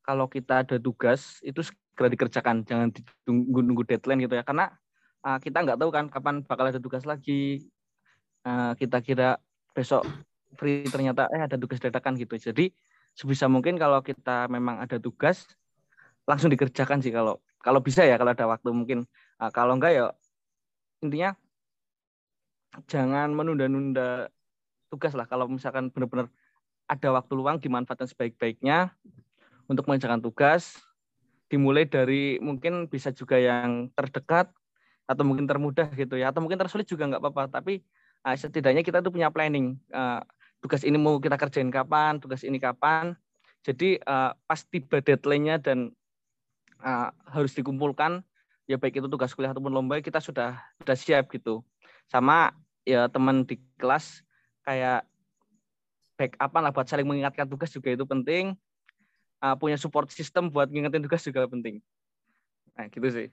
kalau kita ada tugas itu segera dikerjakan, jangan ditunggu-nunggu deadline gitu ya. Karena uh, kita nggak tahu kan kapan bakal ada tugas lagi. Uh, kita kira besok free ternyata eh ada tugas dadakan gitu. Jadi sebisa mungkin kalau kita memang ada tugas langsung dikerjakan sih kalau kalau bisa ya kalau ada waktu mungkin. Uh, kalau enggak ya intinya jangan menunda-nunda tugas lah. Kalau misalkan benar-benar ada waktu luang dimanfaatkan sebaik-baiknya untuk mengerjakan tugas. Dimulai dari mungkin bisa juga yang terdekat atau mungkin termudah gitu ya, atau mungkin tersulit juga nggak apa-apa. Tapi uh, setidaknya kita tuh punya planning. Uh, tugas ini mau kita kerjain kapan, tugas ini kapan. Jadi uh, pas tiba deadline-nya dan uh, harus dikumpulkan, ya baik itu tugas kuliah ataupun lomba kita sudah sudah siap gitu sama ya teman di kelas kayak backup lah buat saling mengingatkan tugas juga itu penting uh, punya support system buat ngingetin tugas juga penting nah gitu sih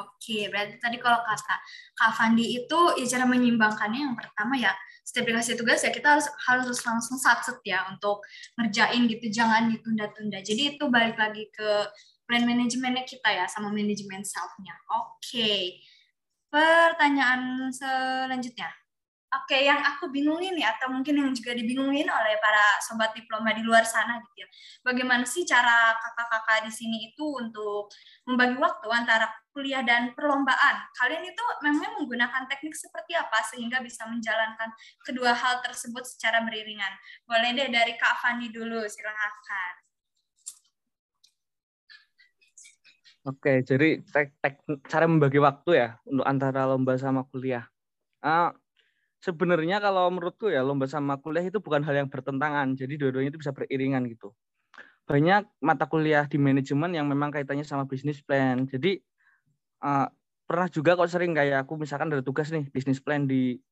Oke, berarti tadi kalau kata Kak Fandi itu ya cara menyimbangkannya yang pertama ya setiap dikasih tugas ya kita harus harus langsung satset ya untuk ngerjain gitu, jangan ditunda-tunda. Jadi itu balik lagi ke plan manajemennya kita ya sama manajemen self-nya. Oke, pertanyaan selanjutnya. Oke, yang aku bingungin nih atau mungkin yang juga dibingungin oleh para sobat diploma di luar sana gitu ya. Bagaimana sih cara kakak-kakak di sini itu untuk membagi waktu antara kuliah dan perlombaan? Kalian itu memang menggunakan teknik seperti apa sehingga bisa menjalankan kedua hal tersebut secara beriringan? Boleh deh dari Kak Fani dulu, silahkan. Oke, jadi tek, tek, cara membagi waktu ya untuk antara lomba sama kuliah. Uh, sebenarnya kalau menurutku ya lomba sama kuliah itu bukan hal yang bertentangan. Jadi dua-duanya itu bisa beriringan gitu. Banyak mata kuliah di manajemen yang memang kaitannya sama bisnis plan. Jadi uh, pernah juga kok sering kayak aku misalkan ada tugas nih bisnis plan di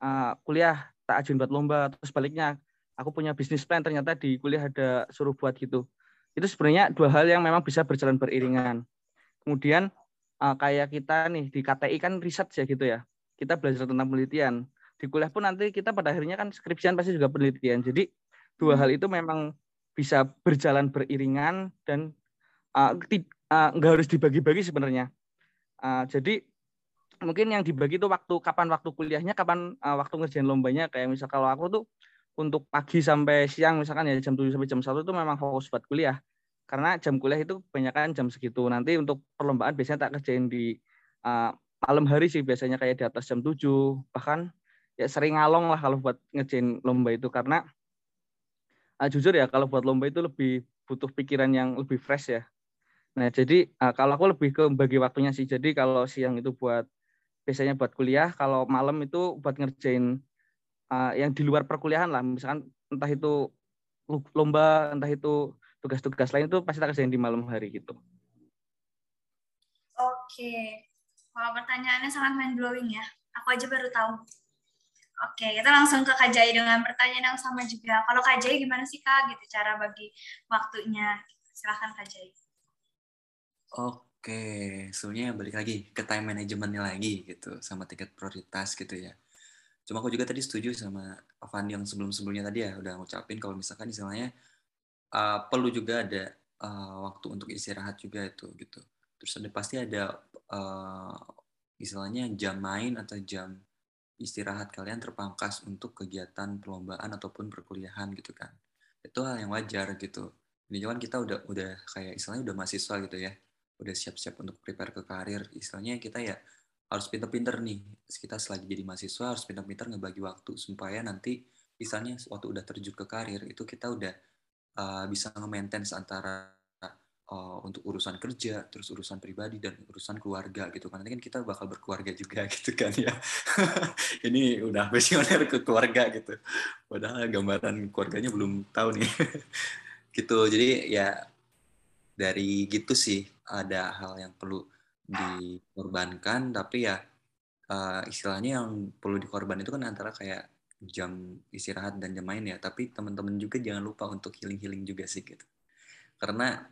uh, kuliah tak ajuin buat lomba terus baliknya aku punya bisnis plan ternyata di kuliah ada suruh buat gitu itu sebenarnya dua hal yang memang bisa berjalan beriringan. Kemudian uh, kayak kita nih di KTI kan riset ya gitu ya. Kita belajar tentang penelitian. Di kuliah pun nanti kita pada akhirnya kan skripsian pasti juga penelitian. Jadi dua hmm. hal itu memang bisa berjalan beriringan dan uh, uh, nggak harus dibagi-bagi sebenarnya. Uh, jadi mungkin yang dibagi itu waktu kapan waktu kuliahnya, kapan uh, waktu ngerjain lombanya. Kayak misal kalau aku tuh untuk pagi sampai siang misalkan ya jam 7 sampai jam 1 itu memang fokus buat kuliah. Karena jam kuliah itu kebanyakan jam segitu. Nanti untuk perlombaan biasanya tak kerjain di uh, malam hari sih biasanya kayak di atas jam 7. Bahkan ya sering ngalong lah kalau buat ngerjain lomba itu karena uh, jujur ya kalau buat lomba itu lebih butuh pikiran yang lebih fresh ya. Nah, jadi uh, kalau aku lebih ke bagi waktunya sih. Jadi kalau siang itu buat biasanya buat kuliah, kalau malam itu buat ngerjain uh, yang di luar perkuliahan lah, misalkan entah itu lomba, entah itu tugas-tugas lain itu pasti tak kerjain di malam hari gitu. Oke, kalau pertanyaannya sangat mind blowing ya. Aku aja baru tahu. Oke, kita langsung ke Kak Jai dengan pertanyaan yang sama juga. Kalau Kak Jai gimana sih Kak gitu cara bagi waktunya? Silahkan Kak Jai. Oke, sebenarnya balik lagi ke time managementnya lagi gitu, sama tingkat prioritas gitu ya. Cuma aku juga tadi setuju sama Avandi yang sebelum-sebelumnya tadi ya udah ngucapin kalau misalkan istilahnya uh, perlu juga ada uh, waktu untuk istirahat juga itu gitu. Terus ada pasti ada uh, istilahnya jam main atau jam istirahat kalian terpangkas untuk kegiatan perlombaan ataupun perkuliahan gitu kan. Itu hal yang wajar gitu. Ini kan kita udah udah kayak istilahnya udah mahasiswa gitu ya. Udah siap-siap untuk prepare ke karir. Istilahnya kita ya harus pinter-pinter nih kita selagi jadi mahasiswa harus pinter-pinter ngebagi waktu supaya nanti misalnya waktu udah terjun ke karir itu kita udah uh, bisa nge-maintain antara uh, untuk urusan kerja terus urusan pribadi dan urusan keluarga gitu kan. Nanti kan kita bakal berkeluarga juga gitu kan ya. Ini udah visioner ke keluarga gitu. Padahal gambaran keluarganya belum tahu nih. Gitu. Jadi ya dari gitu sih ada hal yang perlu dikorbankan. Tapi ya uh, istilahnya yang perlu dikorban itu kan antara kayak jam istirahat dan jam main ya. Tapi teman-teman juga jangan lupa untuk healing healing juga sih gitu. Karena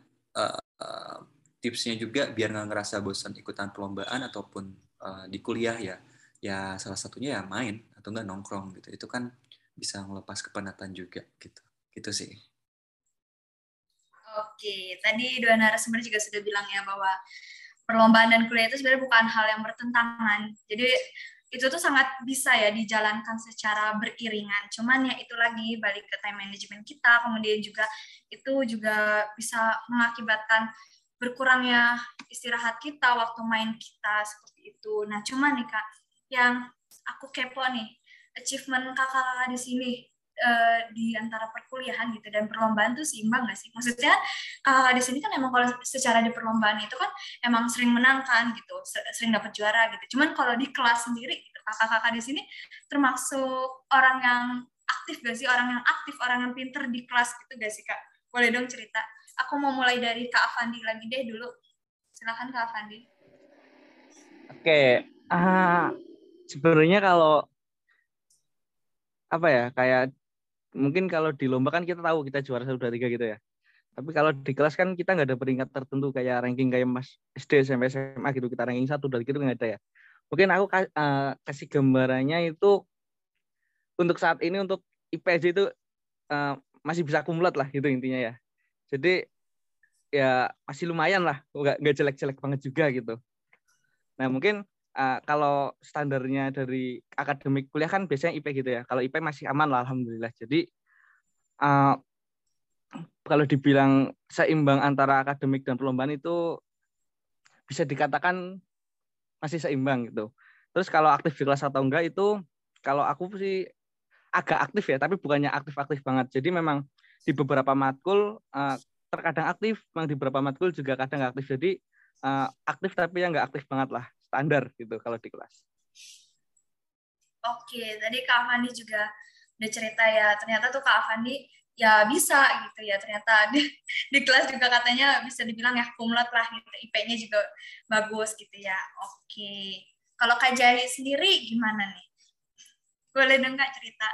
uh, tipsnya juga biar nggak ngerasa bosan ikutan perlombaan ataupun uh, di kuliah ya. Ya salah satunya ya main atau enggak nongkrong gitu. Itu kan bisa ngelepas kepenatan juga gitu. Gitu sih. Oke, tadi dua narasumber juga sudah bilang ya bahwa perlombaan dan kuliah itu sebenarnya bukan hal yang bertentangan. Jadi itu tuh sangat bisa ya dijalankan secara beriringan. Cuman ya itu lagi balik ke time management kita, kemudian juga itu juga bisa mengakibatkan berkurangnya istirahat kita, waktu main kita seperti itu. Nah, cuman nih Kak, yang aku kepo nih, achievement kakak-kakak di sini uh, di antara perkuliahan gitu dan perlombaan tuh seimbang nggak sih? Maksudnya uh, di sini kan emang kalau secara di perlombaan itu kan emang sering menang kan gitu, sering dapat juara gitu. Cuman kalau di kelas sendiri gitu, kakak-kakak di sini termasuk orang yang aktif gak sih? Orang yang aktif, orang yang pinter di kelas gitu gak sih kak? Boleh dong cerita. Aku mau mulai dari Kak Avandi lagi deh dulu. Silahkan Kak Avandi. Oke, uh, sebenarnya kalau apa ya kayak mungkin kalau di lomba kan kita tahu kita juara satu dua tiga gitu ya. Tapi kalau di kelas kan kita nggak ada peringkat tertentu kayak ranking kayak mas SD sampai SMA gitu. Kita ranking satu dari gitu nggak ada ya. Mungkin aku uh, kasih gambarannya itu untuk saat ini untuk IPJ itu uh, masih bisa kumulat lah gitu intinya ya. Jadi ya masih lumayan lah. Nggak nggak jelek-jelek banget juga gitu. Nah mungkin uh, kalau standarnya dari akademik kuliah kan biasanya IP gitu ya. Kalau IP masih aman lah alhamdulillah. Jadi uh, kalau dibilang seimbang antara akademik dan perlombaan itu bisa dikatakan masih seimbang gitu. Terus kalau aktif di kelas atau enggak itu kalau aku sih agak aktif ya, tapi bukannya aktif-aktif banget. Jadi memang di beberapa matkul uh, terkadang aktif, memang di beberapa matkul juga kadang nggak aktif. Jadi aktif tapi yang nggak aktif banget lah standar gitu kalau di kelas. Oke, tadi Kak Afandi juga udah cerita ya, ternyata tuh Kak Afandi ya bisa gitu ya, ternyata di, di kelas juga katanya bisa dibilang ya kumlat lah gitu, IP-nya juga bagus gitu ya. Oke, kalau Kak Jari sendiri gimana nih? Boleh dong Kak cerita?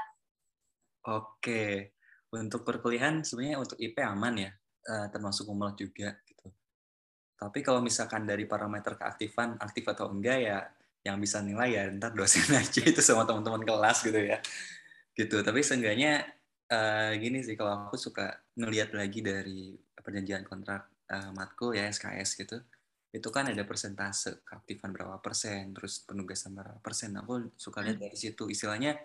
Oke, untuk perkuliahan sebenarnya untuk IP aman ya, eh, termasuk kumlat juga tapi kalau misalkan dari parameter keaktifan, aktif atau enggak ya yang bisa nilai ya ntar dosen aja itu sama teman-teman kelas gitu ya. Gitu. Tapi seenggaknya uh, gini sih kalau aku suka ngelihat lagi dari perjanjian kontrak uh, matkul ya SKS gitu. Itu kan ada persentase keaktifan berapa persen, terus penugasan berapa persen. Aku suka lihat dari situ. Istilahnya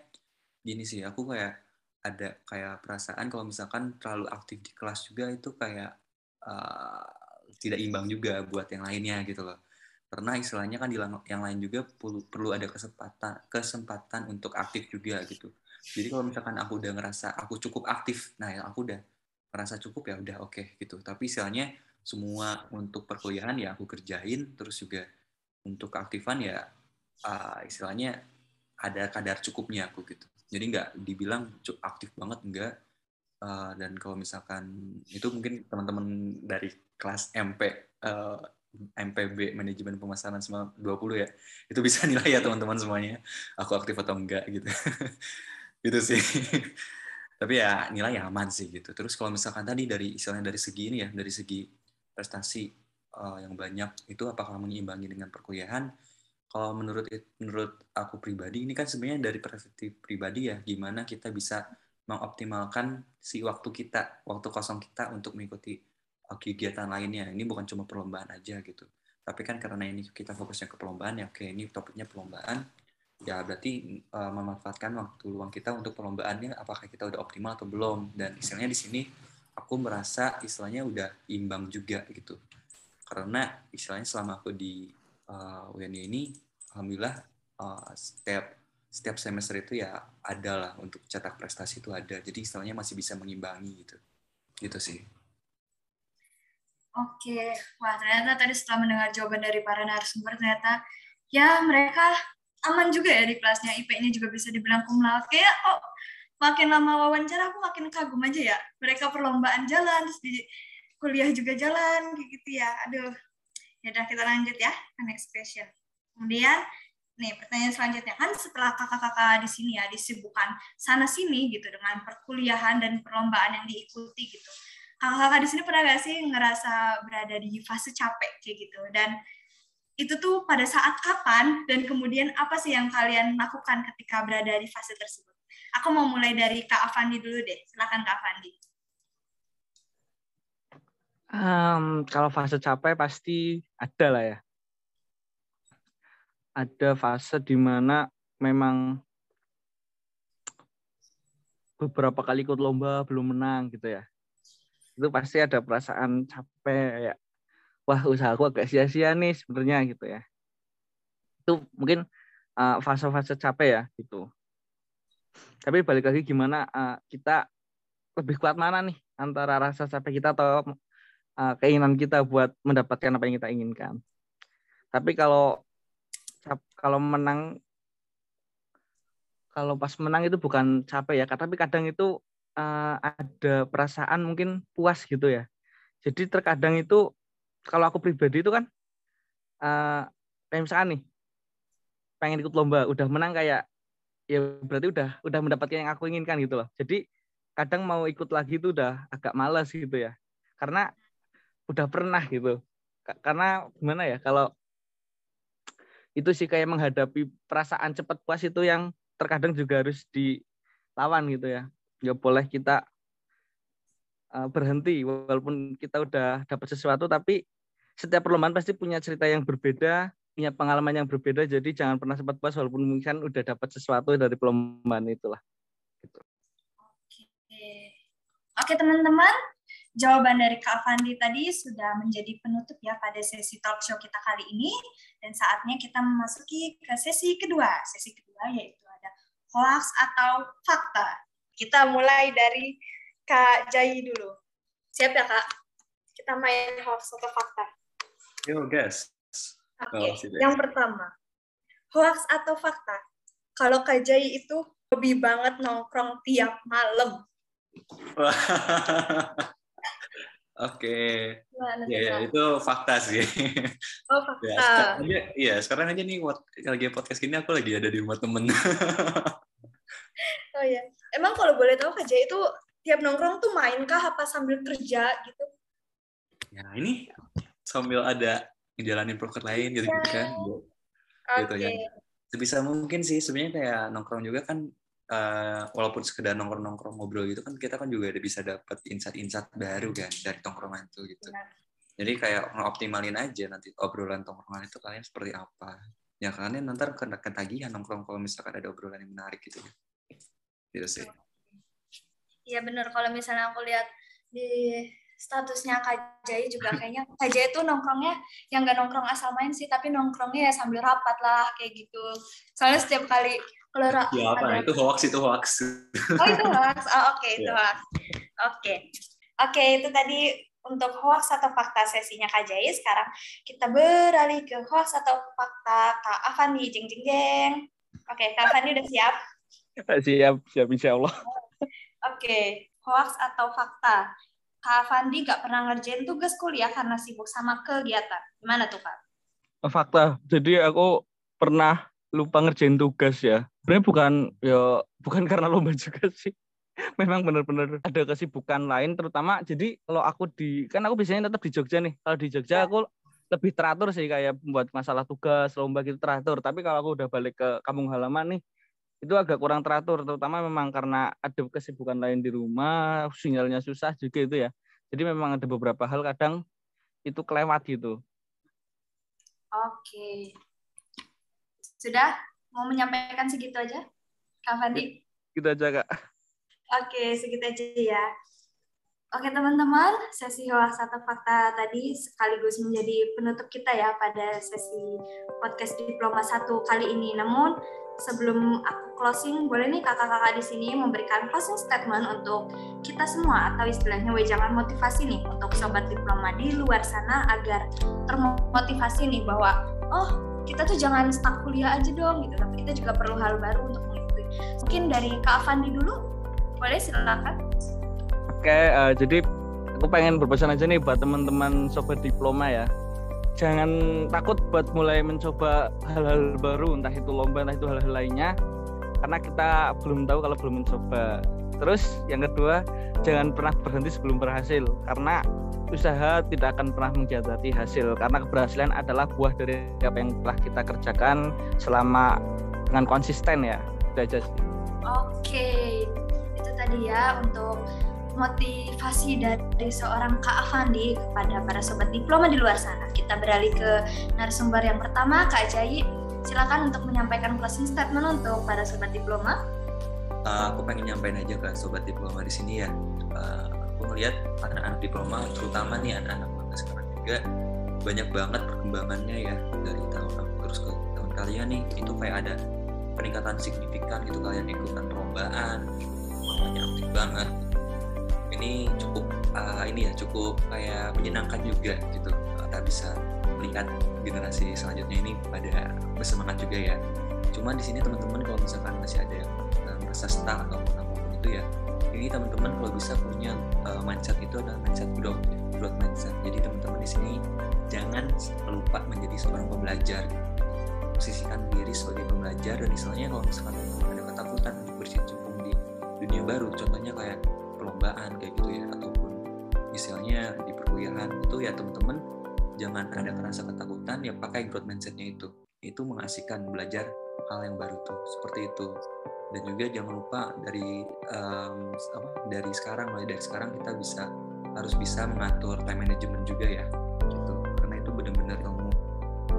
gini sih, aku kayak ada kayak perasaan kalau misalkan terlalu aktif di kelas juga itu kayak uh, tidak imbang juga buat yang lainnya gitu loh. Karena istilahnya kan di yang lain juga perlu perlu ada kesempatan kesempatan untuk aktif juga gitu. Jadi kalau misalkan aku udah ngerasa aku cukup aktif nah ya aku udah ngerasa cukup ya udah oke okay, gitu. Tapi istilahnya semua untuk perkuliahan ya aku kerjain terus juga untuk keaktifan ya uh, istilahnya ada kadar cukupnya aku gitu. Jadi nggak dibilang aktif banget enggak uh, dan kalau misalkan itu mungkin teman-teman dari kelas MP uh, eh, MPB manajemen pemasaran semua 20 ya. Itu bisa nilai ya teman-teman semuanya. Aku aktif atau enggak gitu. Gitu sih. Tapi ya nilai ya aman sih gitu. Terus kalau misalkan tadi dari istilahnya dari segi ini ya dari segi prestasi uh, yang banyak itu apakah menyeimbangi dengan perkuliahan? Kalau menurut menurut aku pribadi ini kan sebenarnya dari perspektif pribadi ya gimana kita bisa mengoptimalkan si waktu kita waktu kosong kita untuk mengikuti kegiatan lainnya. Ini bukan cuma perlombaan aja gitu. Tapi kan karena ini kita fokusnya ke perlombaan ya, oke ini topiknya perlombaan, ya berarti uh, memanfaatkan waktu luang kita untuk perlombaannya apakah kita udah optimal atau belum. Dan istilahnya di sini aku merasa istilahnya udah imbang juga gitu. Karena istilahnya selama aku di uh, eh, UNY ini, alhamdulillah uh, setiap setiap semester itu ya ada lah untuk cetak prestasi itu ada. Jadi istilahnya masih bisa mengimbangi gitu. Gitu sih. Oke, wah ternyata tadi setelah mendengar jawaban dari para narasumber ternyata ya mereka aman juga ya di kelasnya IP-nya juga bisa dibilang kumlaut. Kayak kok makin lama wawancara aku makin kagum aja ya. Mereka perlombaan jalan terus di kuliah juga jalan gitu ya. Aduh. Ya udah kita lanjut ya ke next question. Kemudian nih pertanyaan selanjutnya kan setelah kakak-kakak di sini ya disibukkan sana sini gitu dengan perkuliahan dan perlombaan yang diikuti gitu kakak-kakak di sini pernah gak sih ngerasa berada di fase capek kayak gitu dan itu tuh pada saat kapan dan kemudian apa sih yang kalian lakukan ketika berada di fase tersebut? Aku mau mulai dari Kak Avandi dulu deh. Silakan Kak Avandi. Um, kalau fase capek pasti ada lah ya. Ada fase di mana memang beberapa kali ikut lomba belum menang gitu ya. Itu pasti ada perasaan capek ya wah usaha aku agak sia-sia nih sebenarnya gitu ya. Itu mungkin uh, fase-fase capek ya gitu. Tapi balik lagi gimana uh, kita lebih kuat mana nih antara rasa capek kita atau uh, keinginan kita buat mendapatkan apa yang kita inginkan? Tapi kalau kalau menang kalau pas menang itu bukan capek ya tapi kadang itu uh, ada perasaan mungkin puas gitu ya. Jadi terkadang itu kalau aku pribadi itu kan uh, misalkan nih pengen ikut lomba udah menang kayak ya berarti udah udah mendapatkan yang aku inginkan gitu loh. Jadi kadang mau ikut lagi itu udah agak malas gitu ya. Karena udah pernah gitu. Karena gimana ya kalau itu sih kayak menghadapi perasaan cepat puas itu yang terkadang juga harus dilawan gitu ya nggak boleh kita uh, berhenti walaupun kita udah dapat sesuatu tapi setiap perlombaan pasti punya cerita yang berbeda punya pengalaman yang berbeda. Jadi jangan pernah sempat puas walaupun mungkin udah dapat sesuatu dari perlombaan itulah. Gitu. oke. Oke teman-teman. Jawaban dari Kak Fandi tadi sudah menjadi penutup ya pada sesi talk show kita kali ini. Dan saatnya kita memasuki ke sesi kedua. Sesi kedua yaitu ada hoax atau fakta kita mulai dari Kak Jai dulu. Siap ya, Kak? Kita main hoax atau fakta. Yo, guys. Oke, okay. yang pertama. Hoax atau fakta? Kalau Kak Jai itu hobi banget nongkrong tiap malam. Oke. Okay. Ya, ya, itu fakta sih. Oh, fakta. Ya, sekarang aja, iya, sekarang aja nih lagi podcast gini aku lagi ada di rumah temen. oh ya. Emang kalau boleh tahu Kak Jai itu tiap nongkrong tuh main kah apa sambil kerja gitu? Ya ini sambil ada ngejalanin proker lain gitu, -gitu kan. Okay. Gitu ya. Sebisa mungkin sih sebenarnya kayak nongkrong juga kan uh, walaupun sekedar nongkrong-nongkrong ngobrol gitu kan kita kan juga ada bisa dapat insight-insight baru kan dari tongkrongan itu gitu. Benar. Jadi kayak ngoptimalin aja nanti obrolan tongkrongan itu kalian seperti apa. Ya kalian nanti kena ketagihan nongkrong kalau misalkan ada obrolan yang menarik gitu. Gitu sih. Iya bener, kalau misalnya aku lihat di statusnya Kak Jai juga kayaknya Kak Jai itu nongkrongnya yang gak nongkrong asal main sih, tapi nongkrongnya ya sambil rapat lah kayak gitu. Soalnya setiap kali kalau ya, apa? Ada... itu hoax itu hoax. Oh itu hoax, oh, oke okay, itu iya. hoax. Oke, okay. oke okay, itu tadi untuk hoax atau fakta sesinya Kak Jai. Sekarang kita beralih ke hoax atau fakta Kak Avandi, jeng jeng jeng. Oke, Kak Avandi udah siap? Siap, siap insya Allah. Oke, hoax atau fakta? Kak Fandi nggak pernah ngerjain tugas kuliah karena sibuk sama kegiatan. Gimana tuh, Kak? Fakta. Jadi aku pernah lupa ngerjain tugas ya. Sebenarnya bukan ya bukan karena lomba juga sih. Memang benar-benar ada kesibukan lain terutama jadi kalau aku di kan aku biasanya tetap di Jogja nih. Kalau di Jogja ya. aku lebih teratur sih kayak buat masalah tugas, lomba gitu teratur. Tapi kalau aku udah balik ke kampung halaman nih, itu agak kurang teratur terutama memang karena ada kesibukan lain di rumah sinyalnya susah juga itu ya. Jadi memang ada beberapa hal kadang itu kelewat gitu. Oke. Sudah? Mau menyampaikan segitu aja kak Fandi? Gitu aja kak. Oke segitu aja ya Oke teman-teman, sesi hoax atau fakta tadi sekaligus menjadi penutup kita ya pada sesi podcast Diploma 1 kali ini. Namun sebelum aku closing, boleh nih kakak-kakak di sini memberikan closing statement untuk kita semua atau istilahnya wejangan motivasi nih untuk sobat diploma di luar sana agar termotivasi nih bahwa oh kita tuh jangan stuck kuliah aja dong gitu, tapi kita juga perlu hal baru untuk mengikuti. Mungkin dari Kak Avandi dulu, boleh silakan. Oke, uh, jadi aku pengen berpesan aja nih buat teman-teman sobat diploma ya. Jangan takut buat mulai mencoba hal-hal baru entah itu lomba entah itu hal-hal lainnya karena kita belum tahu kalau belum mencoba. Terus yang kedua jangan pernah berhenti sebelum berhasil karena usaha tidak akan pernah menjadi hasil karena keberhasilan adalah buah dari apa yang telah kita kerjakan selama dengan konsisten ya. Itu aja sih. Oke, itu tadi ya untuk motivasi dari seorang Kak Avandi kepada para sobat diploma di luar sana. Kita beralih ke narasumber yang pertama, Kak Ajayi. Silakan untuk menyampaikan closing statement untuk para sobat diploma. Uh, aku pengen nyampein aja ke sobat diploma di sini ya. Uh, aku melihat anak-anak diploma, terutama nih anak-anak maba sekarang juga banyak banget perkembangannya ya dari tahun aku terus ke tahun kalian nih itu kayak ada peningkatan signifikan gitu kalian ikutan perlombaan makanya aktif banget ini cukup uh, ini ya cukup kayak menyenangkan juga gitu. Kita bisa melihat generasi selanjutnya ini pada bersemangat juga ya. Cuma di sini teman-teman kalau misalkan masih ada yang merasa stuck atau apa pun itu ya ini teman-teman kalau bisa punya uh, mindset itu adalah mindset growth ya, growth mindset. Jadi teman-teman di sini jangan lupa menjadi seorang pembelajar. Posisikan diri sebagai pembelajar dan misalnya kalau misalkan ada ketakutan untuk berkecimpung di dunia baru contohnya kayak perlombaan kayak gitu ya ataupun misalnya di perkuliahan itu ya teman-teman jangan ada ngerasa ketakutan ya pakai growth mindsetnya itu. Itu mengasihkan belajar hal yang baru tuh seperti itu. Dan juga jangan lupa dari um, apa dari sekarang mulai dari sekarang kita bisa harus bisa mengatur time management juga ya gitu. Karena itu benar-benar ilmu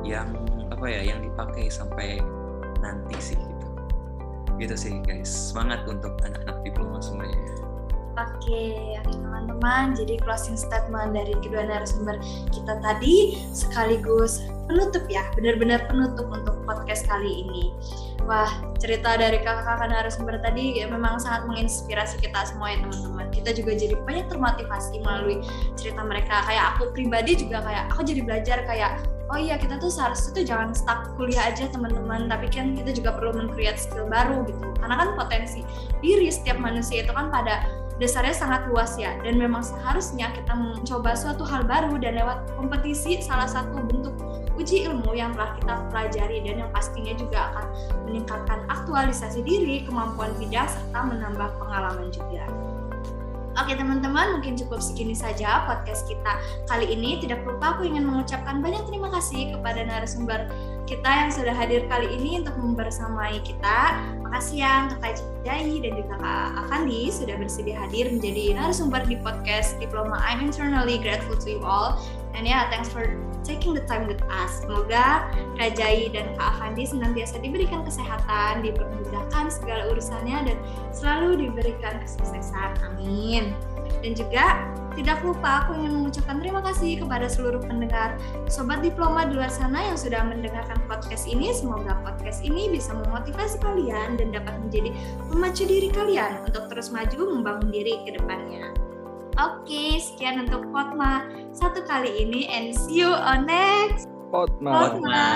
yang apa ya yang dipakai sampai nanti sih gitu. Gitu sih guys. Semangat untuk anak-anak diploma semuanya Oke, oke teman-teman. Jadi closing statement dari kedua narasumber kita tadi sekaligus penutup ya, benar-benar penutup untuk podcast kali ini. Wah, cerita dari kakak-kakak narasumber tadi ya memang sangat menginspirasi kita semua ya teman-teman. Kita juga jadi banyak termotivasi melalui cerita mereka. Kayak aku pribadi juga kayak aku jadi belajar kayak oh iya kita tuh seharusnya tuh jangan stuck kuliah aja teman-teman tapi kan kita juga perlu men-create skill baru gitu karena kan potensi diri setiap manusia itu kan pada dasarnya sangat luas ya dan memang seharusnya kita mencoba suatu hal baru dan lewat kompetisi salah satu bentuk uji ilmu yang telah kita pelajari dan yang pastinya juga akan meningkatkan aktualisasi diri, kemampuan bidang serta menambah pengalaman juga. Oke teman-teman, mungkin cukup segini saja podcast kita kali ini. Tidak lupa aku ingin mengucapkan banyak terima kasih kepada narasumber kita yang sudah hadir kali ini untuk membersamai kita. Makasih ya untuk Kak Jai dan juga Kak Avandi sudah bersedia hadir menjadi narasumber di podcast Diploma I'm Internally Grateful to you all. And yeah, thanks for taking the time with us. Semoga Kak Jai dan Kak Avandi senantiasa diberikan kesehatan, dipermudahkan segala urusannya, dan selalu diberikan kesuksesan. Amin. Dan juga tidak lupa aku ingin mengucapkan terima kasih kepada seluruh pendengar Sobat Diploma di luar sana yang sudah mendengarkan podcast ini. Semoga podcast ini bisa memotivasi kalian dan dapat menjadi memacu diri kalian untuk terus maju membangun diri ke depannya. Oke, sekian untuk Potma satu kali ini and see you on next Potma. Potma.